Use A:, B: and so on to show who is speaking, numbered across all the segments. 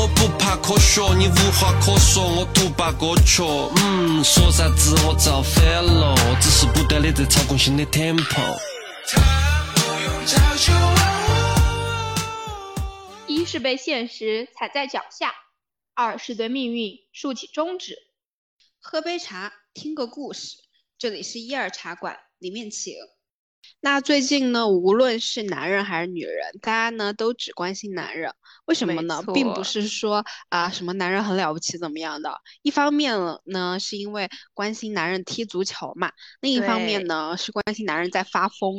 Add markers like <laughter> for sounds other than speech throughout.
A: 我不怕科学，你无话可说，我独霸歌曲。嗯，说啥子我造反了，只是不断的在操控新的 tempo。
B: 一是被现实踩在脚下，二是对命运竖起中指。
C: 喝杯茶，听个故事，这里是一二茶馆，里面请。那最近呢，无论是男人还是女人，大家呢都只关心男人，为什么呢？并不是说啊什么男人很了不起怎么样的。一方面呢，是因为关心男人踢足球嘛；另一方面呢，是关心男人在发疯。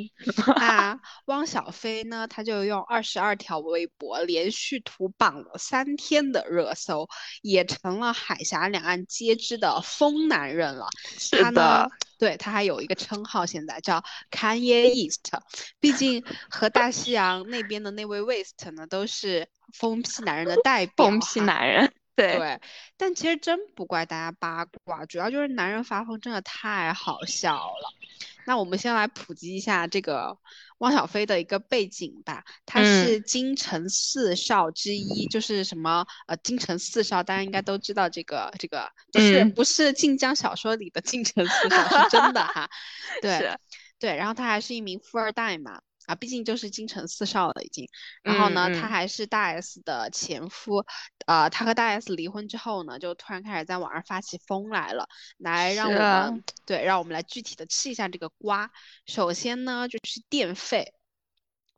C: 啊，<laughs> 汪小菲呢，他就用二十二条微博连续图榜了三天的热搜，也成了海峡两岸皆知的疯男人了。
D: 是的。
C: 对他还有一个称号，现在叫 Kanye East，毕竟和大西洋那边的那位 West 呢，都是疯批男人的代表。
D: 疯批男人，对
C: 对。但其实真不怪大家八卦，主要就是男人发疯真的太好笑了。那我们先来普及一下这个。汪小菲的一个背景吧，他是京城四少之一，就是什么呃京城四少，大家应该都知道这个这个，就是不是晋江小说里的 <laughs> 京城四少，是真的哈，<laughs> 对对，然后他还是一名富二代嘛。啊，毕竟就是京城四少了已经，然后呢，他还是大 S 的前夫，呃，他和大 S 离婚之后呢，就突然开始在网上发起疯来了，来让我们对，让我们来具体的吃一下这个瓜。首先呢，就是电费。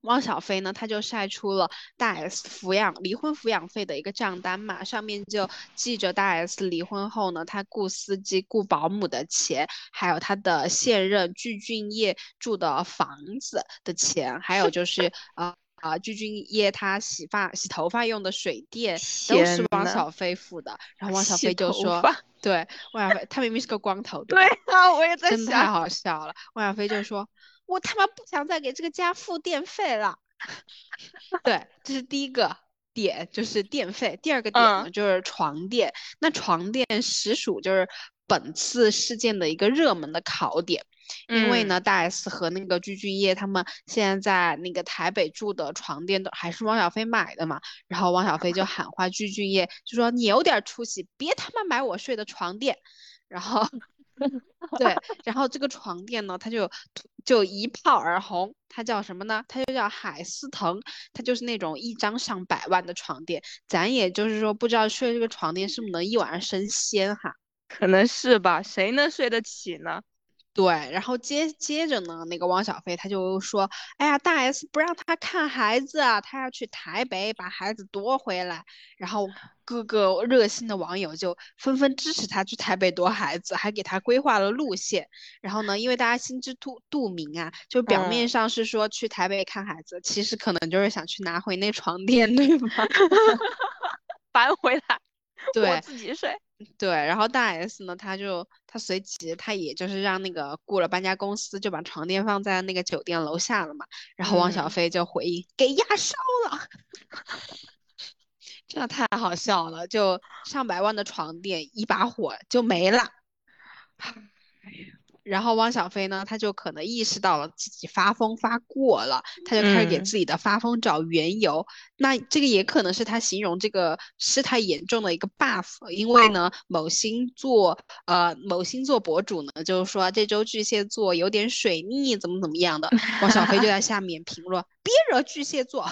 C: 汪小菲呢，他就晒出了大 S 抚养离婚抚养费的一个账单嘛，上面就记着大 S 离婚后呢，他雇司机、雇保姆的钱，还有他的现任具俊晔住的房子的钱，还有就是 <laughs> 啊啊具俊晔他洗发、洗头发用的水电都是汪小菲付的。然后汪小菲就说：“对，汪小菲他明明是个光头，<laughs>
D: 对啊，我也在
C: 想，真太好笑了。”汪小菲就说。我他妈不想再给这个家付电费了。<laughs> 对，这是第一个点，就是电费。第二个点呢，就是床垫。那床垫实属就是本次事件的一个热门的考点，因为呢，大 S 和那个具俊晔他们现在在那个台北住的床垫都还是汪小菲买的嘛。然后汪小菲就喊话具俊晔，就说你有点出息，别他妈买我睡的床垫。然后。<laughs> 对，然后这个床垫呢，它就就一炮而红，它叫什么呢？它就叫海思腾，它就是那种一张上百万的床垫。咱也就是说，不知道睡这个床垫是不是能一晚上升仙哈？
D: 可能是吧，谁能睡得起呢？
C: 对，然后接接着呢，那个汪小菲他就说：“哎呀，大 S 不让他看孩子啊，他要去台北把孩子夺回来。”然后各个热心的网友就纷纷支持他去台北夺孩子，还给他规划了路线。然后呢，因为大家心知肚肚明啊，就表面上是说去台北看孩子，其实可能就是想去拿回那床垫，对吗？<laughs>
D: 搬回来，
C: 对，
D: 自己睡。
C: 对，然后大 S 呢，他就他随即他也就是让那个雇了搬家公司，就把床垫放在那个酒店楼下了嘛。然后汪小菲就回应给压烧了，<laughs> 真的太好笑了，就上百万的床垫一把火就没了。哎呀。然后汪小菲呢，他就可能意识到了自己发疯发过了，他就开始给自己的发疯找缘由。那这个也可能是他形容这个事态严重的一个 buff，因为呢，某星座呃某星座博主呢，就是说这周巨蟹座有点水逆，怎么怎么样的。<laughs> 汪小菲就在下面评论：别惹巨蟹座。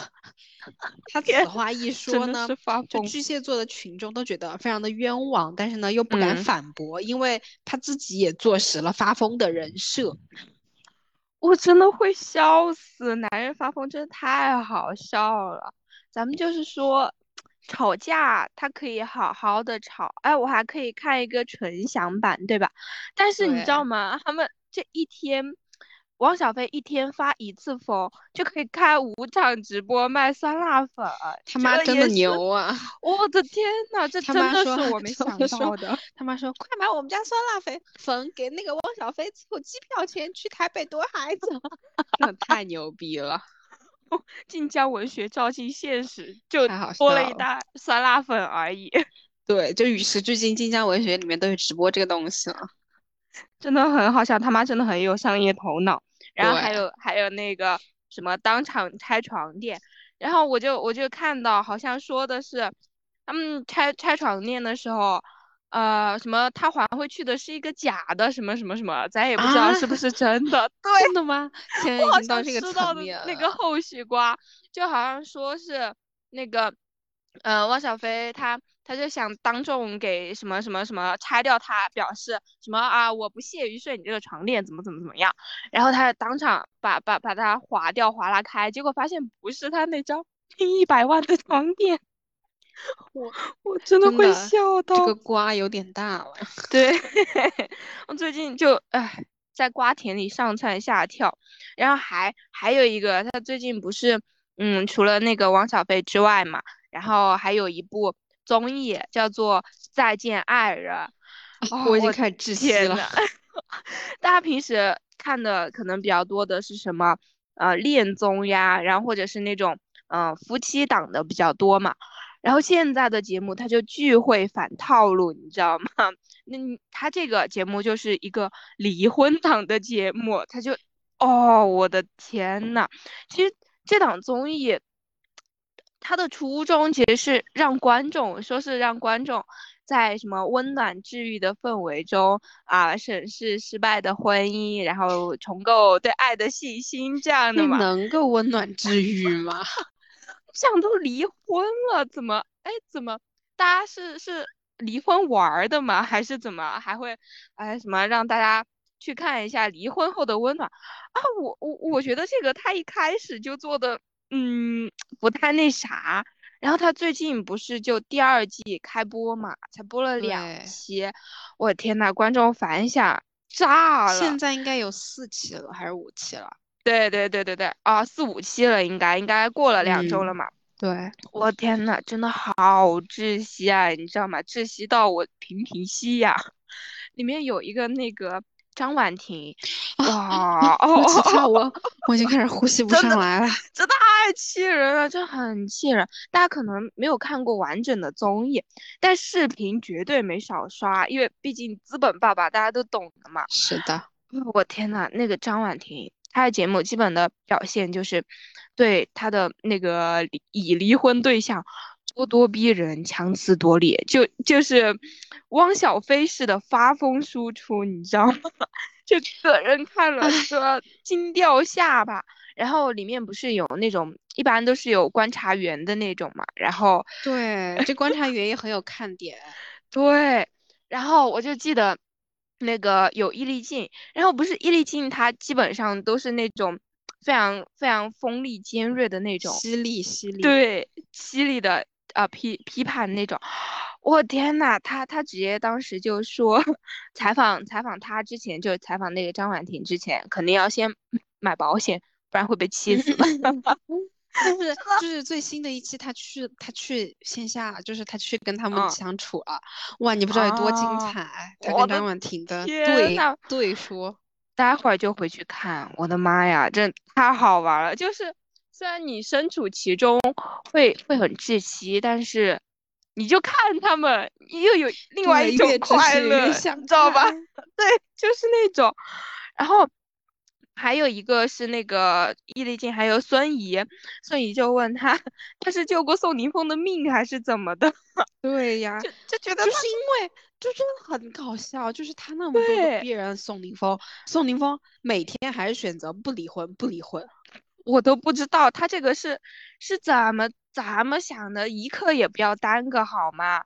C: 他此话一说呢，就巨蟹座的群众都觉得非常的冤枉，但是呢又不敢反驳，因为他自己也坐实了发疯的人设。<laughs>
D: 我真的会笑死，男人发疯真的太好笑了。咱们就是说，吵架他可以好好的吵，哎，我还可以看一个纯享版，对吧？但是你知道吗？他们这一天。汪小菲一天发一次疯，就可以开五场直播卖酸辣粉，
C: 他妈真的牛啊！
D: 我的天呐，这真的是我没想到的。
C: 他妈说：“快买我们家酸辣粉，粉给那个汪小菲凑机票钱去台北夺孩子。<laughs> ”太牛逼了！
D: 晋江文学照进现实，就多了一袋酸辣粉而已。<laughs>
C: 对，就与时俱进，晋江文学里面都有直播这个东西了，
D: 真的很好笑。他妈真的很有商业头脑。然后还有还有那个什么当场拆床垫，然后我就我就看到好像说的是，他们拆拆床垫的时候，呃，什么他还回去的是一个假的，什么什么什么，咱也不知道是不是真的。<laughs> 对，
C: 真的吗？现在已经到这个层面
D: 那个。后续瓜，就好像说是那个，呃，汪小菲他他就想当众给什么什么什么拆掉他，表示什么啊，我不屑于睡你这个床垫，怎么怎么怎么样，然后他当场把把把它划掉划拉开，结果发现不是他那张 <laughs> 一百万的床垫，<laughs> 我我真的会笑到
C: 这个瓜有点大了。
D: 对，<laughs> 我最近就唉，在瓜田里上蹿下跳，然后还还有一个，他最近不是嗯，除了那个汪小菲之外嘛，然后还有一部综艺叫做《再见爱人》，哦
C: 我已经开始窒息了。<laughs>
D: 大家平时看的可能比较多的是什么？呃，恋综呀，然后或者是那种呃夫妻档的比较多嘛。然后现在的节目它就巨会反套路，你知道吗？<laughs> 那你它这个节目就是一个离婚档的节目，它就，哦，我的天呐，其实这档综艺，它的初衷其实是让观众，说是让观众在什么温暖治愈的氛围中啊，审视失败的婚姻，然后重构对爱的信心这样的
C: 这
D: 嘛。
C: 能够温暖治愈吗？<laughs>
D: 这样都离婚了，怎么？哎，怎么？大家是是离婚玩儿的吗？还是怎么？还会哎什么让大家去看一下离婚后的温暖啊？我我我觉得这个他一开始就做的嗯不太那啥，然后他最近不是就第二季开播嘛，才播了两期，我天呐，观众反响炸了！
C: 现在应该有四期了，还是五期了？
D: 对对对对对啊，四五期了，应该应该过了两周了
C: 嗯
D: 嘛。
C: 对，
D: 我天呐，真的好窒息啊，你知道吗？窒息到我频频吸呀。<laughs> 里面有一个那个张婉婷，<laughs> 哇，<laughs> 哦
C: 我我已经开始呼吸 <laughs> 不上来了。
D: 这太气人了，这很气人。大家可能没有看过完整的综艺，但视频绝对没少刷，因为毕竟资本爸爸大家都懂的嘛。
C: 是的，
D: 我天呐，那个张婉婷，她的节目基本的表现就是对她的那个已离婚对象咄咄逼人、强词夺理，就就是汪小菲式的发疯输出，你知道吗？<laughs> 就个人看了说惊掉下巴。然后里面不是有那种，一般都是有观察员的那种嘛，然后
C: 对，这观察员也很有看点。<laughs>
D: 对，然后我就记得那个有伊丽静，然后不是伊丽静，她基本上都是那种非常非常锋利尖锐的那种，
C: 犀利犀利。，
D: 对，犀利的呃批批判那种。我天呐，他他直接当时就说，<laughs> 采访采访他之前，就是采访那个张婉婷之前，肯定要先买保险，不然会被气死的。<laughs>
C: 但是就是最新的一期，他去他去线下，就是他去跟他们
D: 嗯
C: 相处了。哇，你不知道有多精
D: 哦
C: 彩！他跟张婉婷的对
D: 呐
C: 对说，
D: 待会儿就回去看，我的妈呀，这太好玩了！就是虽然你身处其中会会很窒息，但是你就看他们，又有另外一种快乐，
C: 想
D: 你知道吧？<laughs> 对，就是那种。然后还有一个是那个易立竞，还有孙怡，孙怡就问他，他是救过宋宁峰的命还是怎么的？<laughs>
C: 对呀，
D: 就就觉得
C: 就是因为就真的很搞笑，就是他那么多逼人宋宁峰，宋宁峰每天还是选择不离婚，不离婚。
D: 我都不知道他这个是是怎么怎么想的，一刻也不要耽搁好吗？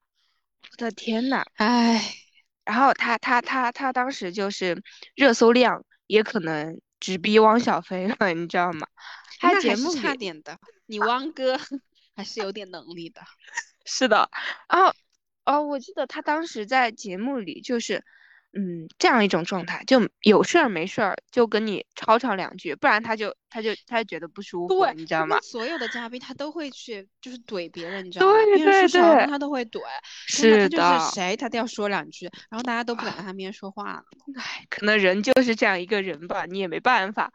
D: 我的天呐！
C: 唉，
D: 然后他他他他当时就是热搜量也可能直逼汪小菲了，<laughs> 你知道吗？他节目
C: 差点的，你汪哥 <laughs> 还是有点能力的。<laughs>
D: 是的，然后哦，我记得他当时在节目里就是，嗯，这样一种状态，就有事儿没事儿就跟你吵吵两句，不然他就他就他就觉得不舒服，
C: 对，
D: 你知道吗？
C: 所有的嘉宾他都会去，就是怼别人，你知道吗？
D: 对对对
C: 他都会怼，
D: 是
C: 他就
D: 的
C: 是，谁他都要说两句，然后大家都不敢在他面前说话了。
D: 唉，可能人就是这样一个人吧，你也没办法。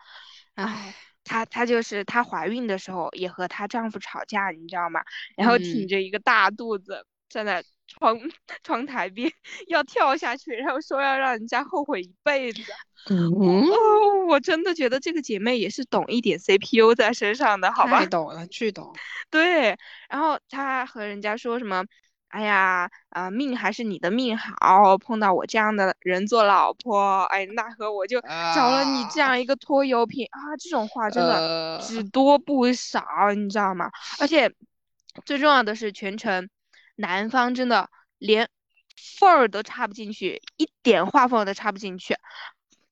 C: 唉，
D: 她她就是她怀孕的时候也和她丈夫吵架，你知道吗？然后挺
C: 嗯
D: 着一个大肚子站在窗窗 <laughs> 台边要跳下去，然后说要让人家后悔一辈子。<laughs>
C: 嗯，
D: 哦，我真的觉得这个姐妹也是懂一点 CPU 在身上的，好吧
C: 太？懂了，巨懂。<laughs>
D: 对，然后她和人家说什么，哎呀，啊，命还是你的命好，碰到我这样的人做老婆，哎，奈何我就找了你这样一个拖油瓶啊！这种话真的只多不少，你知道吗？而且最重要的是，全程男方真的连缝儿都插不进去，一点画缝都插不进去，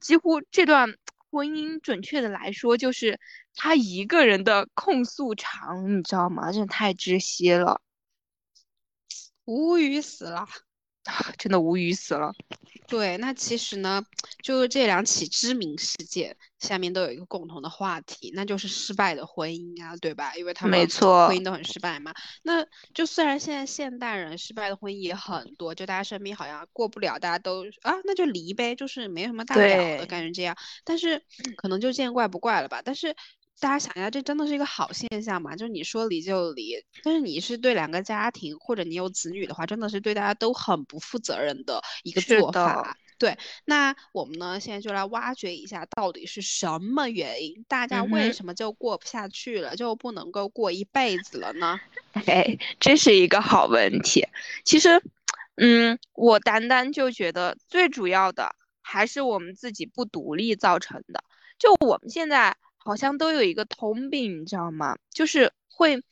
D: 几乎这段婚姻，准确的来说，就是他一个人的控诉场，你知道吗？真的太窒息了。
C: 无语死了，<laughs>
D: 真的无语死了。
C: 对，那其实呢，就这两起知名事件下面都有一个共同的话题，那就是失败的婚姻啊，对吧？因为他们
D: 没错，
C: 婚姻都很失败嘛。那就虽然现在现代人失败的婚姻也很多，就大家身边好像过不了，大家都啊，那就离呗，就是没什么大不了的感觉这样。但是可能就见怪不怪了吧。但是。大家想一下，这真的是一个好现象嘛？就是你说离就离，但是你是对两个家庭，或者你有子女的话，真的是对大家都很不负责任的一个做法。对，那我们呢，现在就来挖掘一下，到底是什么原因，大家为什么就过不下去了，就不能够过一辈子了呢？
D: 哎，这是一个好问题。其实，嗯，我单单就觉得最主要的还是我们自己不独立造成的。就我们现在。好像都有一个通病，你知道吗？就是会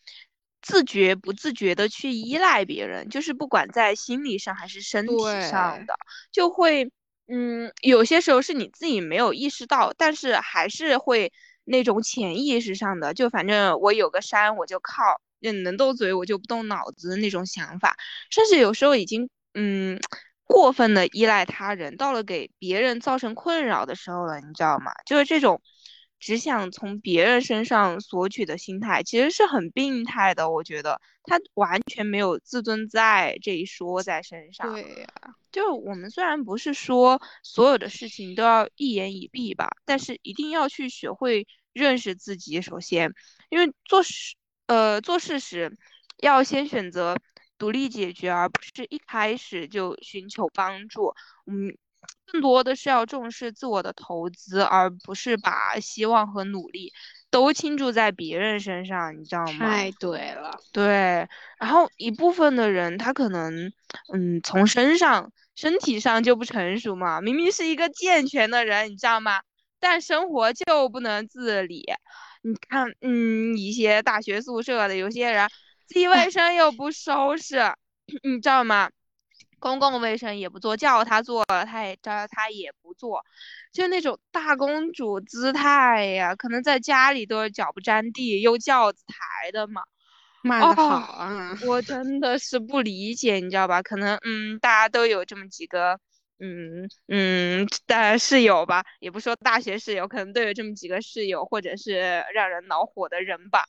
D: 自觉不自觉的去依赖别人，就是不管在心理上还是身体上的，就会，嗯，有些时候是你自己没有意识到，但是还是会那种潜意识上的，就反正我有个山我就靠，能斗嘴我就不动脑子的那种想法，甚至有时候已经，嗯，过分的依赖他人，到了给别人造成困扰的时候了，你知道吗？就是这种。只想从别人身上索取的心态，其实是很病态的。我觉得他完全没有自尊自爱这一说在身上。
C: 对呀，
D: 就我们虽然不是说所有的事情都要一言以蔽吧，但是一定要去学会认识自己。首先，因为做事，呃，做事时要先选择独立解决，而不是一开始就寻求帮助。嗯。更多的是要重视自我的投资，而不是把希望和努力都倾注在别人身上，你知道吗？
C: 太对了，
D: 对。然后一部分的人，他可能，嗯，从身上、身体上就不成熟嘛，明明是一个健全的人，你知道吗？但生活就不能自理。你看，嗯，一些大学宿舍的有些人，自己 <laughs> 卫生又不收拾，你知道吗？公共卫生也不做，叫他做了，他也叫他也不做，就那种大公主姿态呀，可能在家里都是脚不沾地，用轿子抬的嘛。
C: 骂的好啊！
D: 我真的是不理解，你知道吧？可能嗯，大家都有这么几个，嗯嗯，的室友吧，也不说大学室友，可能都有这么几个室友，或者是让人恼火的人吧。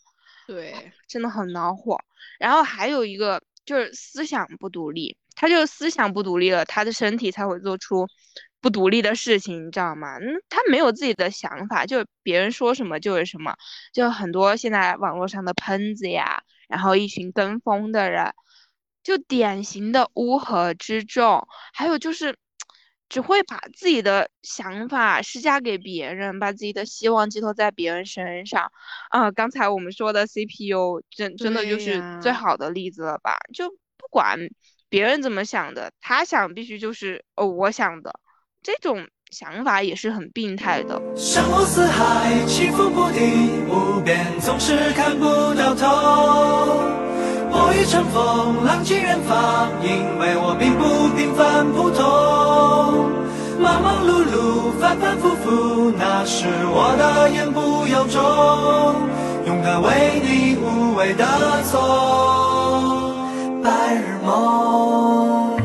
C: 对，
D: 真的很恼火。然后还有一个就是思想不独立。他就思想不独立了，他的身体才会做出不独立的事情，你知道吗？嗯，他没有自己的想法，就别人说什么就是什么，就很多现在网络上的喷子呀，然后一群跟风的人，就典型的乌合之众。还有就是，只会把自己的想法施加给别人，把自己的希望寄托在别人身上。啊，刚才我们说的 CPU，真真的就是最好的例子了吧？就不管。别人怎么想的？他想必须就是哦，我想的，这种想法也是很病态的。山河四海，起伏不定，无边总是看不到头。我欲乘风，浪迹远方，因为我并不平凡普通。忙忙碌碌，反反复复，那是我的言不由衷。勇敢为你，无畏的走白日梦。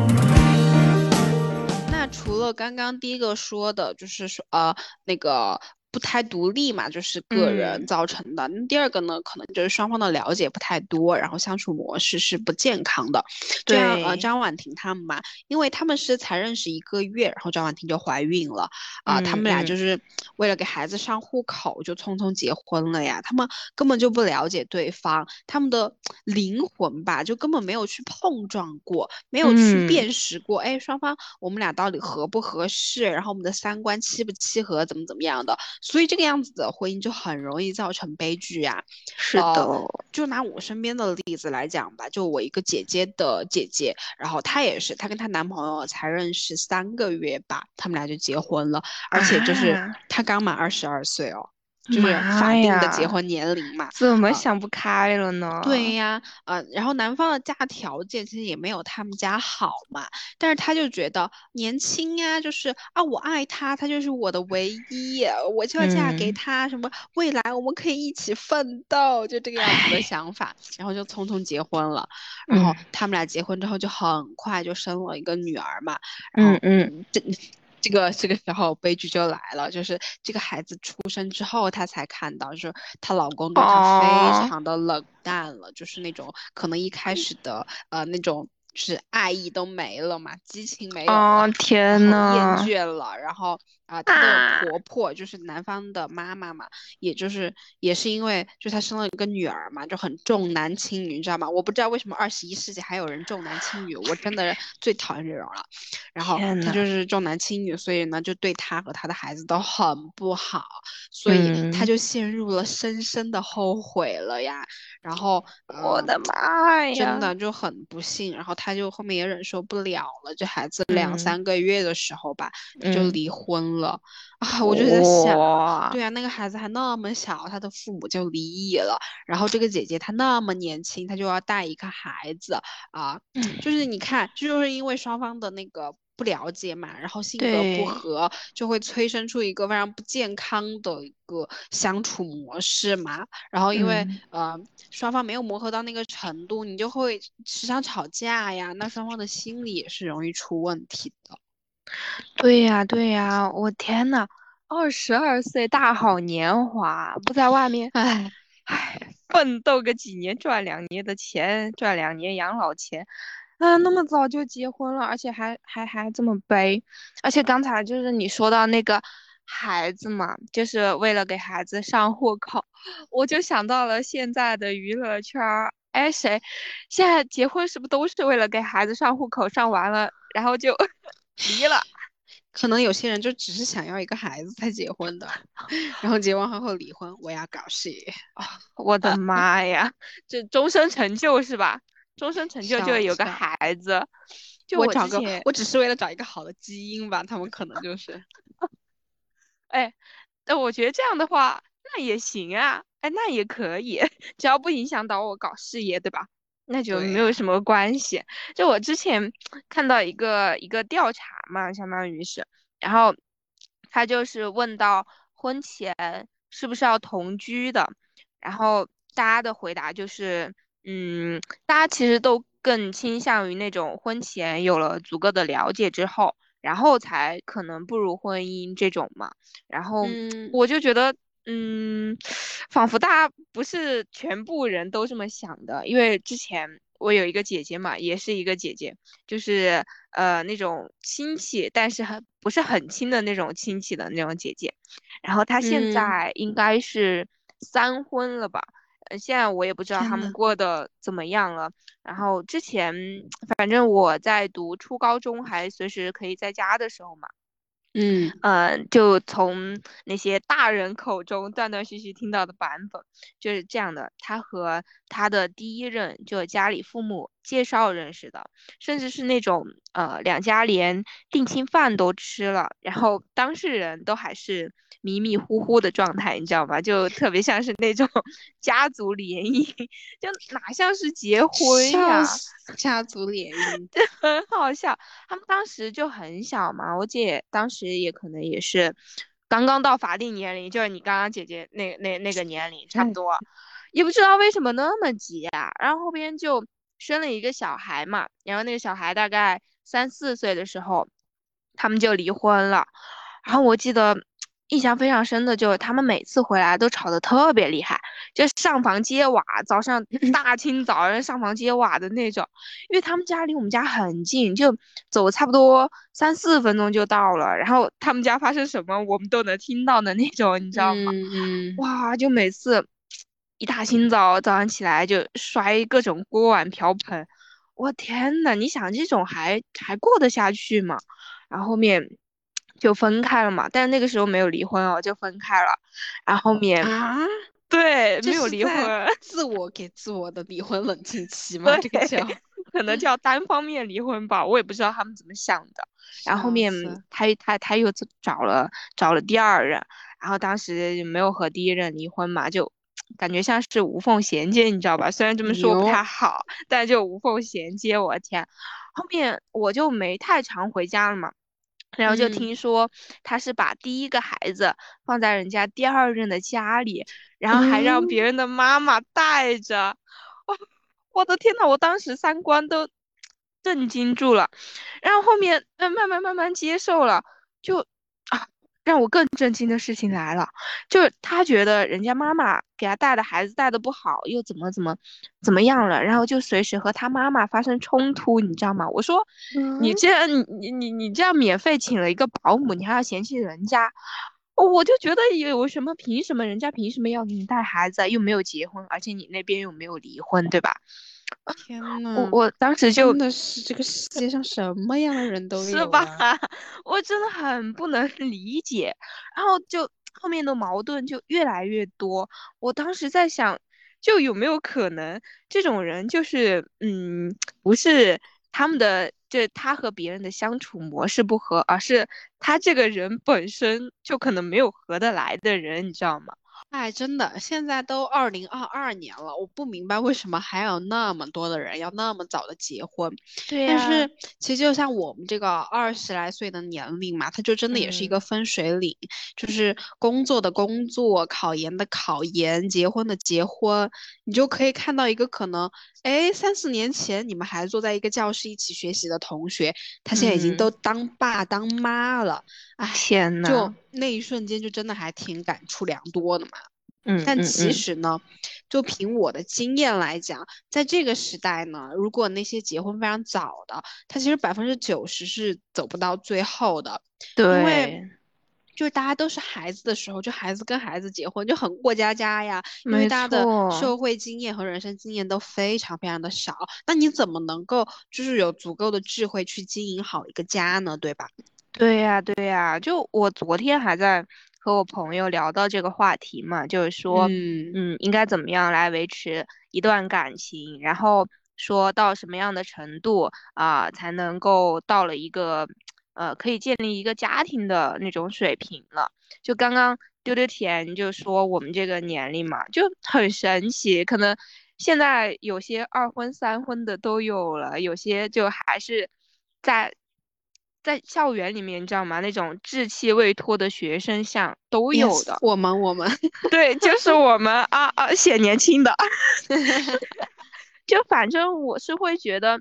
D: 那除了刚刚第一个说的，就是说呃那个。不太独立嘛，就是个人造成的。那第二个呢，可能就是双方的了解不太多，然后相处模式是不健康的。
C: 像，
D: 呃，
C: 张婉婷他们嘛，因为他们是才认识一个月，然后张婉婷就怀孕了啊，他们俩就是为了给孩子上户口就匆匆结婚了呀。他们根本就不了解对方，他们的灵魂吧，就根本没有去碰撞过，没有去辨识过，哎，双方我们俩到底合不合适，然后我们的三观契不契合，怎么怎么样的。所以这个样子的婚姻就很容易造成悲剧啊。
D: 是的，
C: 呃就拿我身边的例子来讲吧，就我一个姐姐的姐姐，然后她也是，她跟她男朋友才认识三个月吧，他们俩就结婚了，而且就是
D: 啊
C: 她刚满二十二岁哦，就是法定的结婚年龄嘛。
D: 怎么
C: 啊
D: 想不开了呢？
C: 对呀，呃，然后男方的家条件其实也没有他们家好嘛，但是他就觉得年轻呀，就是啊，我爱他，他就是我的唯一，我就要嫁给
D: 嗯
C: 他，什么未来我们可以一起奋斗，就这个样子的想法，然后就匆匆结婚了，然后
D: 嗯
C: 他们俩结婚之后就很快就生了一个女儿嘛，然后
D: 嗯嗯，
C: 这这个这个时候悲剧就来了，就是这个孩子出生之后，她才看到，就是她老公对她
D: 哦。
C: 非常的冷淡了，就是那种可能一开始的呃那种是爱意都没了嘛，激情没有了，
D: 哦天
C: 呐厌，倦了，然后啊，她
D: 啊
C: 的婆婆就是男方的妈妈嘛，也就是也是因为就她生了一个女儿嘛，就很重男轻女，你知道吗？我不知道为什么二十一世纪还有人重男轻女，我真的最讨厌这种了。然后她就是重男轻女，所以呢，就对她和她的孩子都很不好，所以她
D: 嗯
C: 就陷入了深深的后悔了呀。然后，嗯
D: 我的妈呀！
C: 真的就很不幸，然后他就后面也忍受不了了，这孩子两
D: 嗯
C: 三个月的时候吧，就
D: 嗯
C: 离婚了啊！我就在想，对啊，那个孩子还那么小，他的父母就离异了，然后这个姐姐她那么年轻，她就要带一个孩子啊，就是你看，就是因为双方的那个。不了解嘛，然后性格不合，就会催生出一个非常不健康的一个相处模式嘛。然后因为、
D: 嗯
C: 呃双方没有磨合到那个程度，你就会时常吵架呀，那双方的心理也是容易出问题的。
D: 对呀，对呀，我天呐，二十二岁大好年华，不在外面，
C: 唉，
D: 唉，奋斗个几年，赚两年的钱，赚两年养老钱，啊，那么早就结婚了，而且还还还这么悲，而且刚才就是你说到那个孩子嘛，就是为了给孩子上户口，我就想到了现在的娱乐圈儿，哎，谁现在结婚是不是都是为了给孩子上户口，上完了然后就离了？
C: 可能有些人就只是想要一个孩子才结婚的，<laughs> 然后结完婚后离婚，我要搞事业。
D: 我的妈呀，这终身成就是吧？终身成就就有个孩子，就
C: 我找个我只是为了找一个好的基因吧，他们可能就是。<laughs>
D: 哎，但我觉得这样的话，那也行啊，哎，那也可以，<laughs> 只要不影响到我搞事业，对吧？那就没有什么关系。就我之前 <smacks lips> 看到一个一个调查嘛，相当于是，然后他就是问到婚前是不是要同居的，然后大家的回答就是，嗯，大家其实都更倾向于那种婚前有了足够的了解之后，然后才可能步入婚姻这种嘛。然后
C: 嗯
D: 我就觉得，嗯，仿佛大家不是全部人都这么想的，因为之前我有一个姐姐嘛，也是一个姐姐，就是呃那种亲戚，但是很不是很亲的那种亲戚的那种姐姐，然后她现
C: 嗯
D: 在应该是三婚了吧。呃，现在我也不知道他们过得怎么样了。然后之前，反正我在读初高中，还随时可以在家的时候嘛，
C: 嗯
D: 呃，就从那些大人口中断断续续听到的版本就是这样的。他和他的第一任就家里父母介绍认识的，甚至是那种呃两家连定亲饭都吃了，然后当事人都还是迷迷糊糊的状态，你知道吧？就特别像是那种 <laughs> 家族联姻，就哪像是结婚呀？
C: 家族联姻。<laughs>
D: 很好笑。他们当时就很小嘛，我姐当时也可能也是刚刚到法定年龄，就是你刚刚姐姐那那那个年龄差不
C: 哎
D: 多，也不知道为什么那么急啊。然后后边就生了一个小孩嘛，然后那个小孩大概三四岁的时候，他们就离婚了。然后我记得印象非常深的就是他们每次回来都吵得特别厉害，就上房揭瓦，早上 <clears throat> 大清早上上房揭瓦的那种。因为他们家离我们家很近，就走差不多三四分钟就到了。然后他们家发生什么，我们都能听到的那种，你知道吗？
C: 嗯嗯，
D: 哇，就每次一大清早早上起来就摔各种锅碗瓢盆，我天呐，你想这种还还过得下去吗？然后后面就分开了嘛。但是那个时候没有离婚哦，就分开了。然后后面
C: 啊，
D: 对，没有离婚，
C: 自我给自我的离婚冷静期嘛？这个叫 <laughs>
D: 可能叫单方面离婚吧，我也不知道他们怎么想的。然后后面他他他又找找了找了第二任，然后当时没有和第一任离婚嘛，就感觉像是无缝衔接，你知道吧？虽然这么说不太好，但就无缝衔接，我的天！后面我就没太常回家了嘛。然后就
C: 嗯。
D: 听说他是把第一个孩子放在人家第二任的家里，然后还让别人的妈妈带着，哦，我的天呐，我当时三观都震惊住了，然后后面嗯慢慢慢慢接受了，就啊让我更震惊的事情来了，就是他觉得人家妈妈给他带的孩子带的不好，又怎么怎么怎么样了，然后就随时和他妈妈发生冲突，你知道吗？我说你
C: 嗯
D: 这样你你你你这样免费请了一个保姆，你还要嫌弃人家？哦我就觉得有什么凭什么人家凭什么要给你带孩子啊，又没有结婚，而且你那边又没有离婚，对吧？
C: 天呐，
D: 我我当时就
C: 真的是这个世界上什么样的人都有
D: 是吧？<laughs> 我真的很不能理解，然后就后面的矛盾就越来越多。我当时在想，就有没有可能这种人就是，嗯，不是他们的，就他和别人的相处模式不合，而是他这个人本身就可能没有合得来的人，你知道吗？
C: 哎，真的，现在都二零二二年了，我不明白为什么还有那么多的人要那么早的结婚。
D: 对
C: 但是其实就像我们这个二十来岁的年龄嘛，它就真的也是一
D: 嗯
C: 个分水岭，就是工作的工作，考研的考研，结婚的结婚，你就可以看到一个可能，哎，三四年前你们还坐在一个教室一起学习的同学，他现在已经
D: 嗯。
C: 都当爸当妈了，哎，
D: 天呐，
C: 就那一瞬间就真的还挺感触良多的嘛。
D: 嗯，嗯
C: 但其
D: 嗯。
C: 实呢，就凭我的经验来讲，在这个时代呢，如果那些结婚非常早的，他其实百分之九十是走不到最后的，因为。
D: 对，
C: 就是大家都是孩子的时候，就孩子跟孩子结婚就很过家家呀，因为
D: 没
C: 大家的社会经验和人生经验都非常非常的少，那你怎么能够就是有足够的智慧去经营好一个家呢？对吧？
D: 对呀，对呀，就我昨天还在和我朋友聊到这个话题嘛，就是说，
C: 嗯
D: 嗯，应该怎么样来维持一段感情，然后说到什么样的程度啊，才能够到了一个呃可以建立一个家庭的那种水平了。就刚刚丢丢甜就说我们这个年龄嘛，就很神奇，可能现在有些二婚三婚的都有了，有些就还是在在校园里面，你知道吗？那种稚气未脱的学生像都有
C: Yes，
D: 的。
C: 我们我们 <laughs>
D: 对，就是我们啊啊，显年轻的。<laughs> <laughs> 就反正我是会觉得，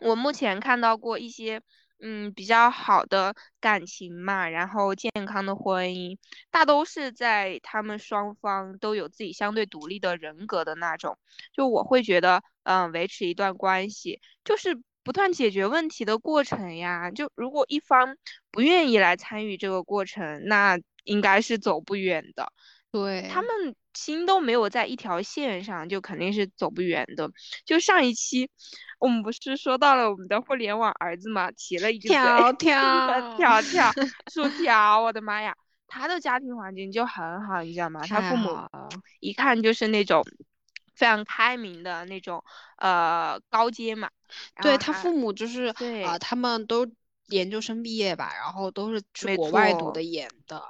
D: 我目前看到过一些嗯比较好的感情嘛，然后健康的婚姻，大都是在他们双方都有自己相对独立的人格的那种。就我会觉得，嗯、维持一段关系就是不断解决问题的过程呀。就如果一方不愿意来参与这个过程，那应该是走不远的。
C: 对
D: 他们心都没有在一条线上，就肯定是走不远的。就上一期我们不是说到了我们的互联网儿子嘛，提了一个嘴，
C: 条条
D: 条条，薯条，我的妈呀！他的家庭环境就很好，你知道吗？他
C: 太
D: 父母
C: 好了
D: 一看就是那种非常开明的那种呃高阶嘛。然后还
C: 对他父母就是
D: 对
C: 啊、他们都研究生毕业吧，然后都是去
D: 没
C: 国外读
D: 错
C: 的研的。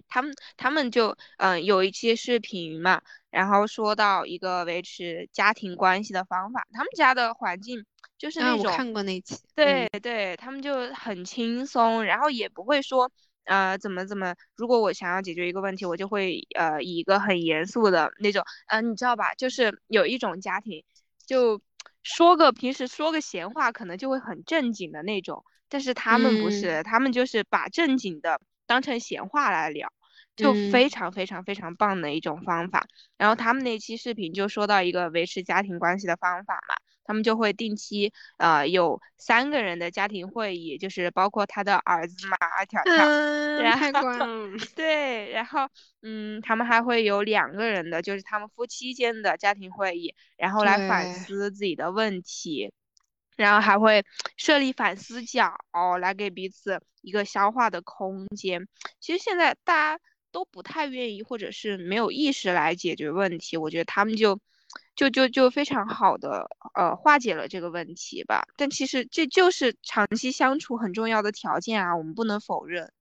D: 唉，他们他们就嗯、呃有一期视频嘛，然后说到一个维持家庭关系的方法，他们家的环境就是
C: 啊，我
D: 那种。
C: 看过那期。
D: 对
C: 嗯
D: 对，他们就很轻松，然后也不会说，呃，怎么怎么，如果我想要解决一个问题，我就会呃以一个很严肃的那种，呃，你知道吧？就是有一种家庭，就说个平时说个闲话，可能就会很正经的那种，但是他们不
C: 嗯
D: 是，他们就是把正经的当成闲话来聊。就
C: 嗯
D: 非常非常非常棒的一种方法，然后他们那期视频就说到一个维持家庭关系的方法嘛，他们就会定期呃有三个人的家庭会议，就是包括他的儿子嘛，条条，
C: 嗯，<laughs>
D: 然后。对，然后嗯，他们还会有两个人的，就是他们夫妻间的家庭会议，然后来反思自己的问题。然后还会设立反思角来给彼此一个消化的空间。其实现在大家都不太愿意，或者是没有意识来解决问题，我觉得他们就就就就非常好的呃化解了这个问题吧。但其实这就是长期相处很重要的条件啊，我们不能否认。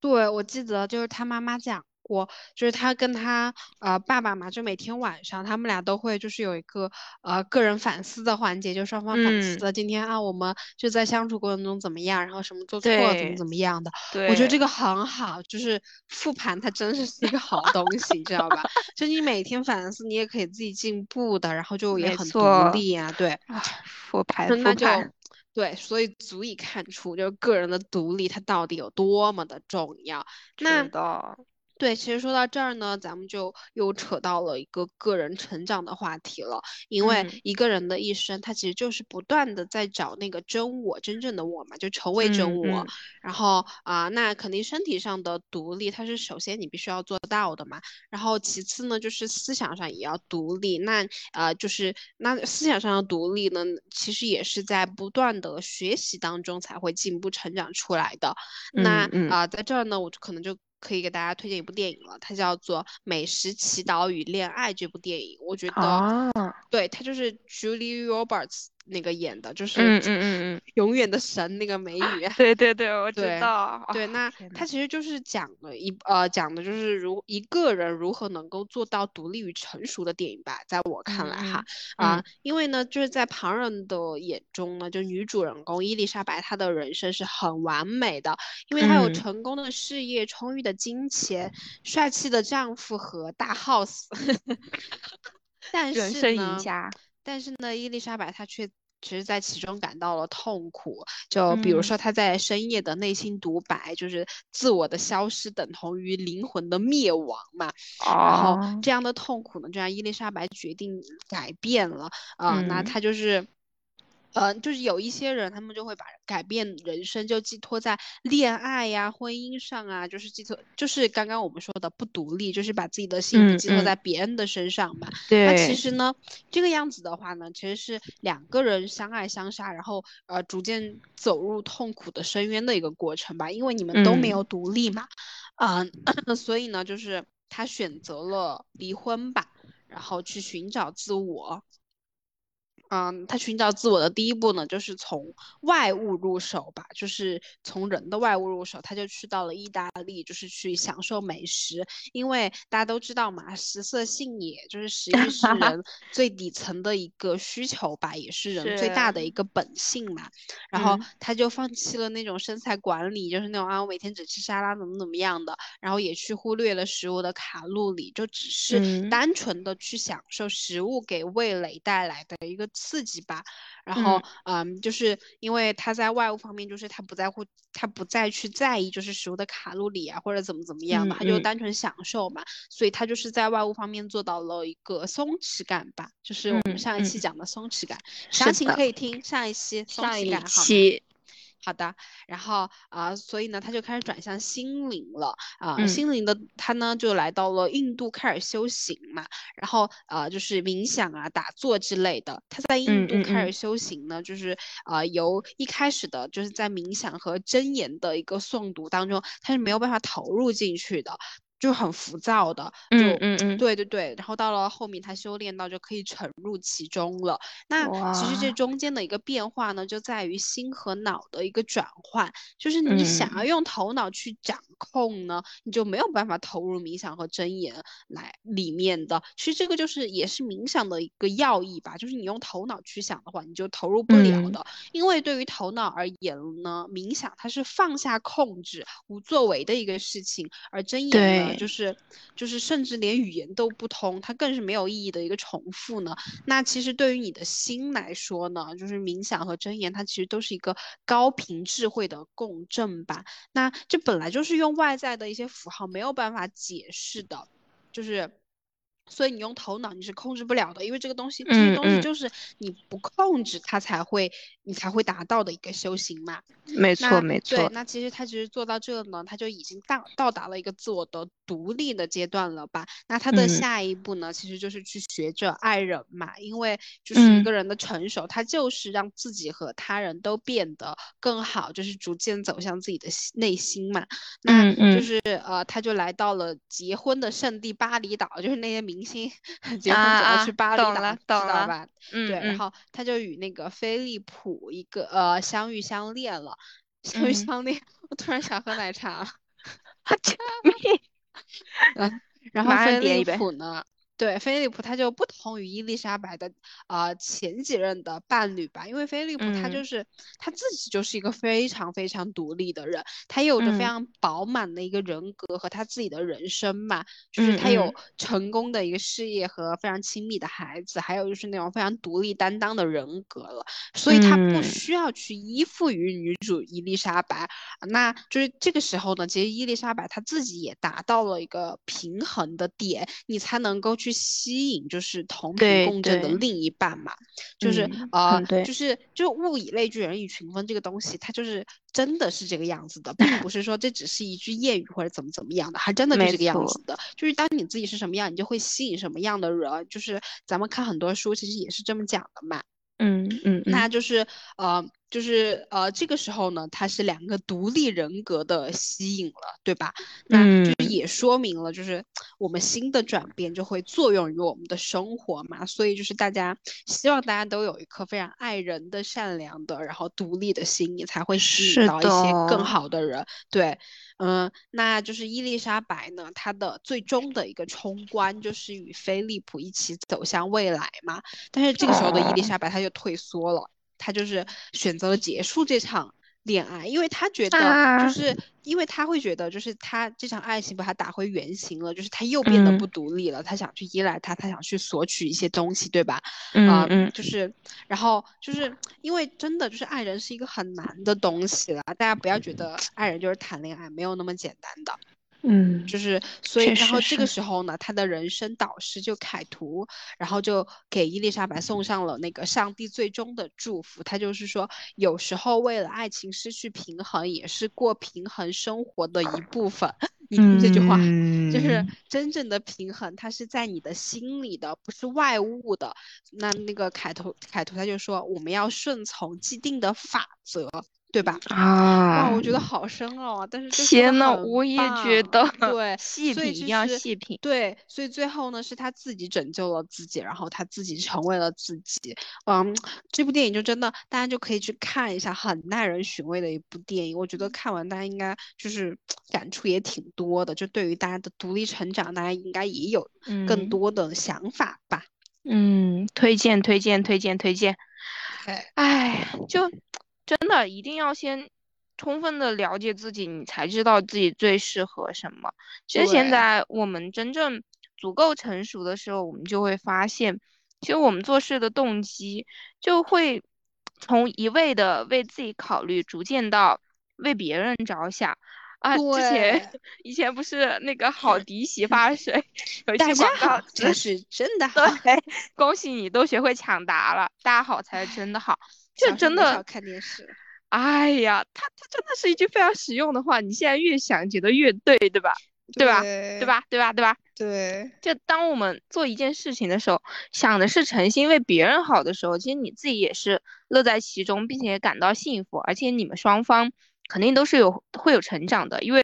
C: 对，我记得就是他妈妈讲。过就是他跟他呃爸爸嘛，就每天晚上他们俩都会就是有一个呃个人反思的环节，就双方反思的今天啊我们就在相处过程中怎么样，然后什么做错了怎么怎么样的。我觉得这个很好，就是复盘它真是是一个好东西，知道吧？就你每天反思，你也可以自己进步的，然后就也很独立啊。对，
D: 复盘复盘。
C: 对，所以足以看出就是个人的独立它到底有多么的重要。那
D: 的。
C: 对，其实说到这儿呢，咱们就又扯到了一个个人成长的话题了。因为一个人的一生，他其实就是不断的在找那个真我，真正的我嘛，就成为真我。然后啊，那肯定身体上的独立，它是首先你必须要做到的嘛。然后其次呢，就是思想上也要独立。那呃，就是那思想上的独立呢，其实也是在不断的学习当中才会进步成长出来的。那啊，在这儿呢，我就可能就。可以给大家推荐一部电影了，它叫做《美食祈祷与恋爱》这部电影，我觉得，对，它就是 Julie Roberts。那个演的就是
D: 嗯嗯嗯嗯。
C: 永远的神那个美女，<laughs>
D: 对对对，我知道。
C: 对，那他其实就是讲了一呃讲的就是如一个人如何能够做到独立与成熟的电影吧，在我看来哈啊，因为呢就是在旁人的眼中呢，就女主人公伊丽莎白她的人生是很完美的，因为她有成功的事业、充裕的金钱、帅气的丈夫和大 house，<laughs> 但是呢。但是呢，伊丽莎白她却其实在其中感到了痛苦。就比如说她在深夜的内心独白，就是自我的消失等同于灵魂的灭亡嘛。然后这样的痛苦呢，就让伊丽莎白决定改变了。啊，那她就是。嗯，就是有一些人，他们就会把改变人生就寄托在恋爱呀、婚姻上啊，就是寄托，就是刚刚我们说的不独立，就是把自己的幸福寄托在别人的身上嘛。
D: 对。
C: 那其实呢，这个样子的话呢，其实是两个人相爱相杀，然后呃，逐渐走入痛苦的深渊的一个过程吧，因为你们都没有独立嘛。嗯。<coughs> 所以呢，就是他选择了离婚吧，然后去寻找自我。嗯，他寻找自我的第一步呢，就是从外物入手吧，就是从人的外物入手。他就去到了意大利，就是去享受美食。因为大家都知道嘛，食色性也，就是食欲是 <laughs> 人最底层的一个需求吧，也是人最大的一个本性嘛。然后他就放弃了那种身材管理，就是那种啊，我每天只吃沙拉怎么怎么样的，然后也去忽略了食物的卡路里，就只是单纯的去享受食物给味蕾带来的一个。刺激吧，然后嗯，就是因为他在外物方面，就是他不在乎，他不再去在意就是食物的卡路里啊，或者怎么怎么样的，他就单纯享受嘛，所以他就是在外物方面做到了一个松弛感吧，就是我们上一期讲的松弛感，详情可以听上一期松弛感，好吗？好的，然后啊，所以呢，他就开始转向心灵了。啊，心灵的他呢就来到了印度开始修行嘛，然后呃就是冥想啊、打坐之类的。他在印度开始修行呢，就是呃由一开始的就是在冥想和真言的一个诵读当中，他是没有办法投入进去的。就很浮躁的，就
D: 嗯嗯
C: 对对对，然后到了后面他修炼到就可以沉入其中了。那其实这中间的一个变化呢，就在于心和脑的一个转换，就是你想要用头脑去掌控呢，你就没有办法投入冥想和真言来里面的。其实这个就是也是冥想的一个要义吧，就是你用头脑去想的话，你就投入不了的，因为对于头脑而言呢，冥想它是放下控制、无作为的一个事情，而真言呢。就是，就是，甚至连语言都不通，它更是没有意义的一个重复呢。那其实对于你的心来说呢，就是冥想和真言，它其实都是一个高频智慧的共振吧。那这本来就是用外在的一些符号没有办法解释的，就是。所以你用头脑你是控制不了的，因为这个东西这些东西就是你不控制它才会你才会达到的一个修行嘛。
D: 没错没错，，
C: 对那其实他其实做到这呢，他就已经到到达了一个自我的独立的阶段了吧？那他的
D: 嗯
C: 下一步呢，其实就是去学着爱人嘛，因为就是一
D: 嗯
C: 个人的成熟，他就是让自己和他人都变得更好，就是逐渐走向自己的内心嘛。那就是呃，他就来到了结婚的圣地巴厘岛，就是那些明星 <laughs> 结婚
D: 啊
C: 总要
D: 啊
C: 去巴厘岛，
D: 懂了
C: 知道
D: 懂了
C: 吧？
D: 嗯
C: 对，然
D: 嗯
C: 后他就与那个菲利普一个呃相遇相恋了，相遇
D: 嗯
C: 相恋，我突然想喝奶茶，<laughs>
D: 救命！<laughs>
C: 嗯，然后
D: 马上
C: 飞利
D: 点一杯
C: 浦呢，对，菲利普他就不同于伊丽莎白的呃前几任的伴侣吧，因为菲利普他就
D: 嗯。
C: 是、他自己就是一个非常非常独立的人，他有着非
D: 嗯。
C: 常饱满的一个人格和他自己的人生嘛，就是他有
D: 嗯。
C: 成功的一个事业和非常亲密的孩子，还有就是那种非常独立担当的人格了，所以他不
D: 嗯。
C: 需要去依附于女主伊丽莎白。那就是这个时候呢，其实伊丽莎白她自己也达到了一个平衡的点，你才能够去吸引就是同频共振的另一半嘛。就是、
D: 嗯
C: 呃
D: 很，对
C: 就是就物以类聚，人以群分这个东西，它就是真的是这个样子的，并不是说这只是一句谚语或者怎么怎么样的，还真的就
D: 是
C: 这个样子的。就是当你自己是什么样，你就会吸引什么样的人。就是咱们看很多书，其实也是这么讲的嘛。
D: 嗯嗯嗯
C: 那就是呃，就是呃，这个时候呢，它是两个独立人格的吸引了，对吧？那就是
D: 嗯
C: 也说明了，就是我们新的转变就会作用于我们的生活嘛。所以就是大家希望大家都有一颗非常爱人的、善良的，然后独立的心，你才会吸引到一些更好的人。对，嗯，那就是伊丽莎白呢，她的最终的一个冲关就是与菲利普一起走向未来嘛。但是这个时候的伊丽
D: 哦
C: 莎白她就退缩了，她就是选择了结束这场恋爱，因为他觉得
D: 啊
C: 就是因为他会觉得就是他这场爱情把他打回原形了，就是他又变得
D: 嗯
C: 不独立了，他想去依赖他，他想去索取一些东西，对吧？
D: 嗯
C: 啊、
D: 嗯
C: 就是，然后就是因为真的就是爱人是一个很难的东西了，大家不要觉得爱人就是谈恋爱，没有那么简单的。
D: 嗯
C: 就是所以，然后这个时候呢，他的人生导师就凯图，然后就给伊丽莎白送上了那个上帝最终的祝福。他就是说，有时候为了爱情失去平衡，也是过平衡生活的一部分。你听这句话，就是
D: 嗯
C: 真正的平衡，它是在你的心里的，不是外物的。那那个凯图，凯图他就说，我们要顺从既定的法则，对吧？哇，
D: 啊
C: 我觉得好深奥啊！但是
D: 天呐，我也觉得
C: 对，
D: 细品一定要细品。
C: 对，所以最后呢，是他自己拯救了自己，然后他自己成为了自己。嗯，这部电影就真的大家就可以去看一下，很耐人寻味的一部电影。我觉得看完大家应该就是感触也挺多的，就对于大家的独立成长，大家应该也有更
D: 嗯
C: 多的想法吧。
D: 嗯，推荐推荐推荐推荐。
C: 哎，
D: 哎，就真的一定要先充分的了解自己，你才知道自己最适合什么。其实现在我们真正足够成熟的时候，我们就会发现，其实我们做事的动机就会从一味的为自己考虑，逐渐到为别人着想。啊，之前 <laughs> 以前不是那个好 <laughs> 迪洗发水有一些广告
C: 好，才
D: 词，
C: 是真的 <laughs> 好。
D: 对，恭喜你都学会抢答了，大家好才是真的好。这真的
C: 看电视。
D: 哎呀，它它真的是一句非常实用的话，你现在越想觉得越对，对吧？对吧？
C: 对
D: 对？吧？对吧？对吧？
C: 对，
D: 就当我们做一件事情的时候，想的是诚心为别人好的时候，其实你自己也是乐在其中，并且感到幸福，而且你们双方肯定都是有会有成长的，因为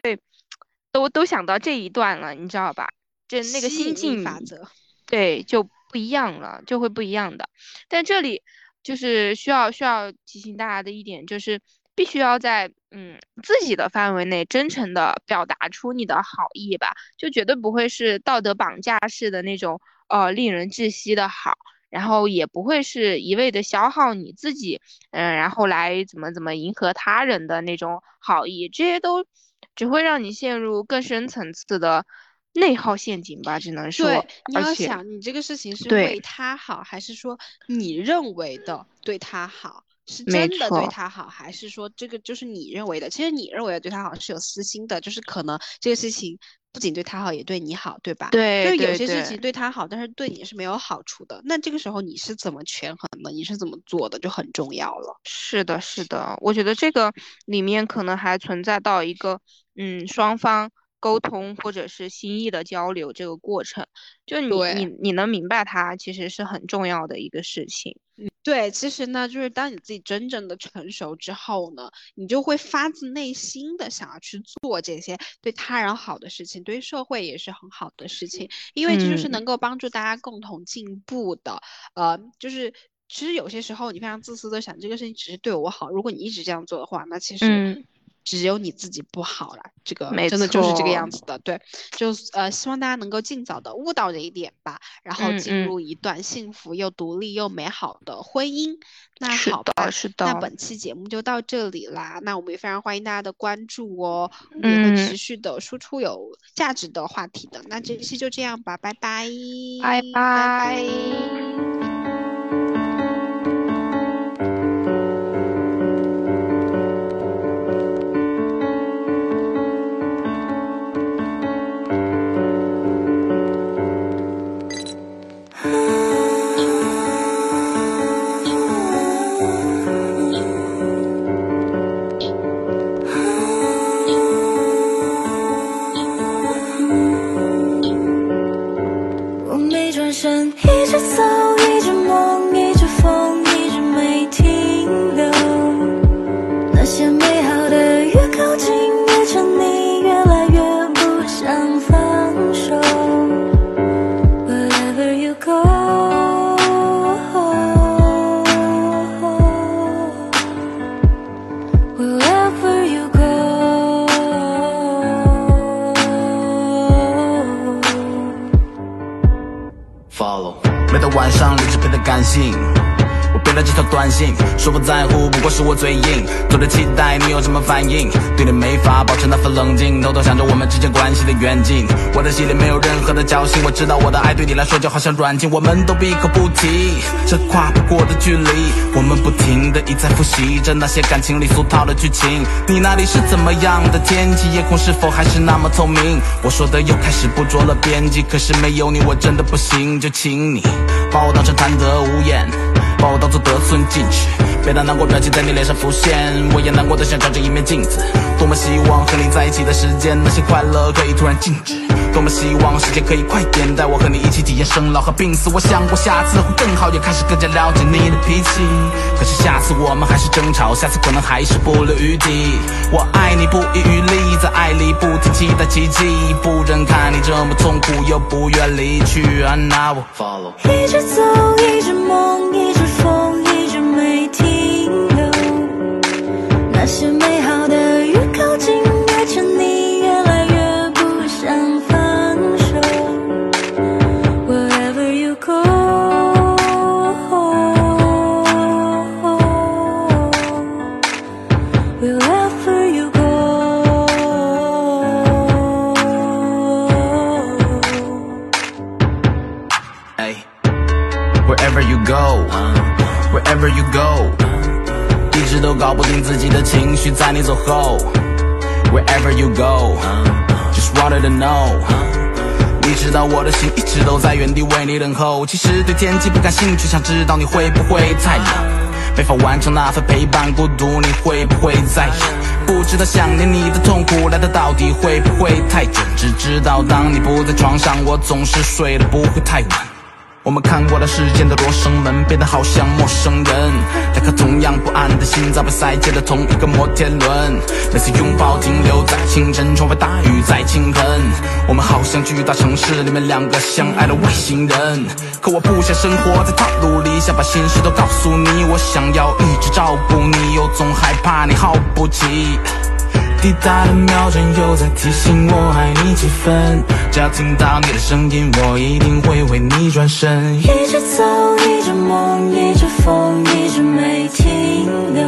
D: 都都想到这一段了，你知道吧？这那个心境
C: 法则。
D: 对，就不一样了，就会不一样的。但这里就是需要需要提醒大家的一点，就是必须要在嗯自己的范围内真诚的表达出你的好意吧，就绝对不会是道德绑架式的那种呃令人窒息的好，然后也不会是一味的消耗你自己，嗯、然后来怎么怎么迎合他人的那种好意，这些都只会让你陷入更深层次的内耗陷阱吧，只能说。
C: 对，你要想，你这个事情是
D: 对
C: 为他好，还是说你认为的对他好？是真的对他好，还是说这个就是你认为的？其实你认为的对他好是有私心的，就是可能这个事情不仅对他好，也对你好，对吧？
D: 对
C: 就是有些事情
D: 对
C: 对他好，但是对你是没有好处的。那这个时候你是怎么权衡的？你是怎么做的，就很重要了。
D: 是的，是的，我觉得这个里面可能还存在到一个，嗯，双方沟通或者是心意的交流这个过程，就你你你能明白它，其实是很重要的一个事情。
C: 对，其实呢，就是当你自己真正的成熟之后呢，你就会发自内心的想要去做这些对他人好的事情，对社会也是很好的事情，因为这就是
D: 嗯
C: 能够帮助大家共同进步的。呃，就是其实有些时候你非常自私的想这个事情只是对我好，如果你一直这样做的话，那其实
D: 嗯
C: 只有你自己不好了。这个
D: 没
C: 真的就是这个样子的，对，就呃希望大家能够尽早的悟到这一点吧，然后进入一段幸福又独立又美好的婚姻。那
D: 是的
C: 好吧，
D: 是的
C: 那本期节目就到这里啦。那我们也非常欢迎大家的关注哦，我们也会
D: 嗯
C: 持续的输出有价值的话题的。那这期就这样吧，拜拜，
D: 拜
C: 拜
E: 反应，对你没法保持那份冷静，偷偷想着我们之间关系的远近。我的心里没有任何的侥幸，我知道我的爱对你来说就好像软禁，我们都闭口不提这跨不过的距离。我们不停的一再复习着那些感情里俗套的剧情。你那里是怎么样的天气？夜空是否还是那么透明？我说的又开始不着了边际，可是没有你我真的不行，就请你把我当成贪得无厌。把我当作得寸进尺，每当难过表情在你脸上浮现，我也难过的像照着一面镜子。多么希望和你在一起的时间，那些快乐可以突然静止。多么希望时间可以快点，带我和你一起体验生老和病死。我想过下次会更好，也开始更加了解你的脾气。可是下次我们还是争吵，下次可能还是不留余地。我爱你不遗余力，在爱里不停期待奇迹，不忍看你这么痛苦，又不愿离去。啊，那我 follow。
F: 一直走，一直梦，一直
E: 在你走后。Wherever you go, just wanted to know。你知道我的心一直都在原地为你等候。其实对天气不感兴趣，想知道你会不会太冷。没法完成那份陪伴孤独，你会不会在意？不知道想念你的痛苦来的到底会不会太准？只知道当你不在床上，我总是睡得不会太晚。我们看过了世间的罗生门，变得好像陌生人。两颗同样不安的心脏被塞进了同一个摩天轮。每次拥抱停留在清晨，窗外大雨在倾盆。我们好像巨大城市里面两个相爱的外星人。可我不想生活在套路里，想把心事都告诉你。我想要一直照顾你，又总害怕你耗不起。滴答的秒针又在提醒我爱你几分。只要听到你的声音，我一定会为你转身。
F: 一直走，一直梦，一直疯，一直没停留。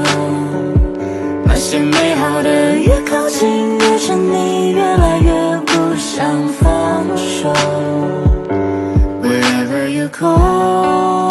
F: 那些美好的越靠近，越沉溺，越来越不想放手。Wherever you go。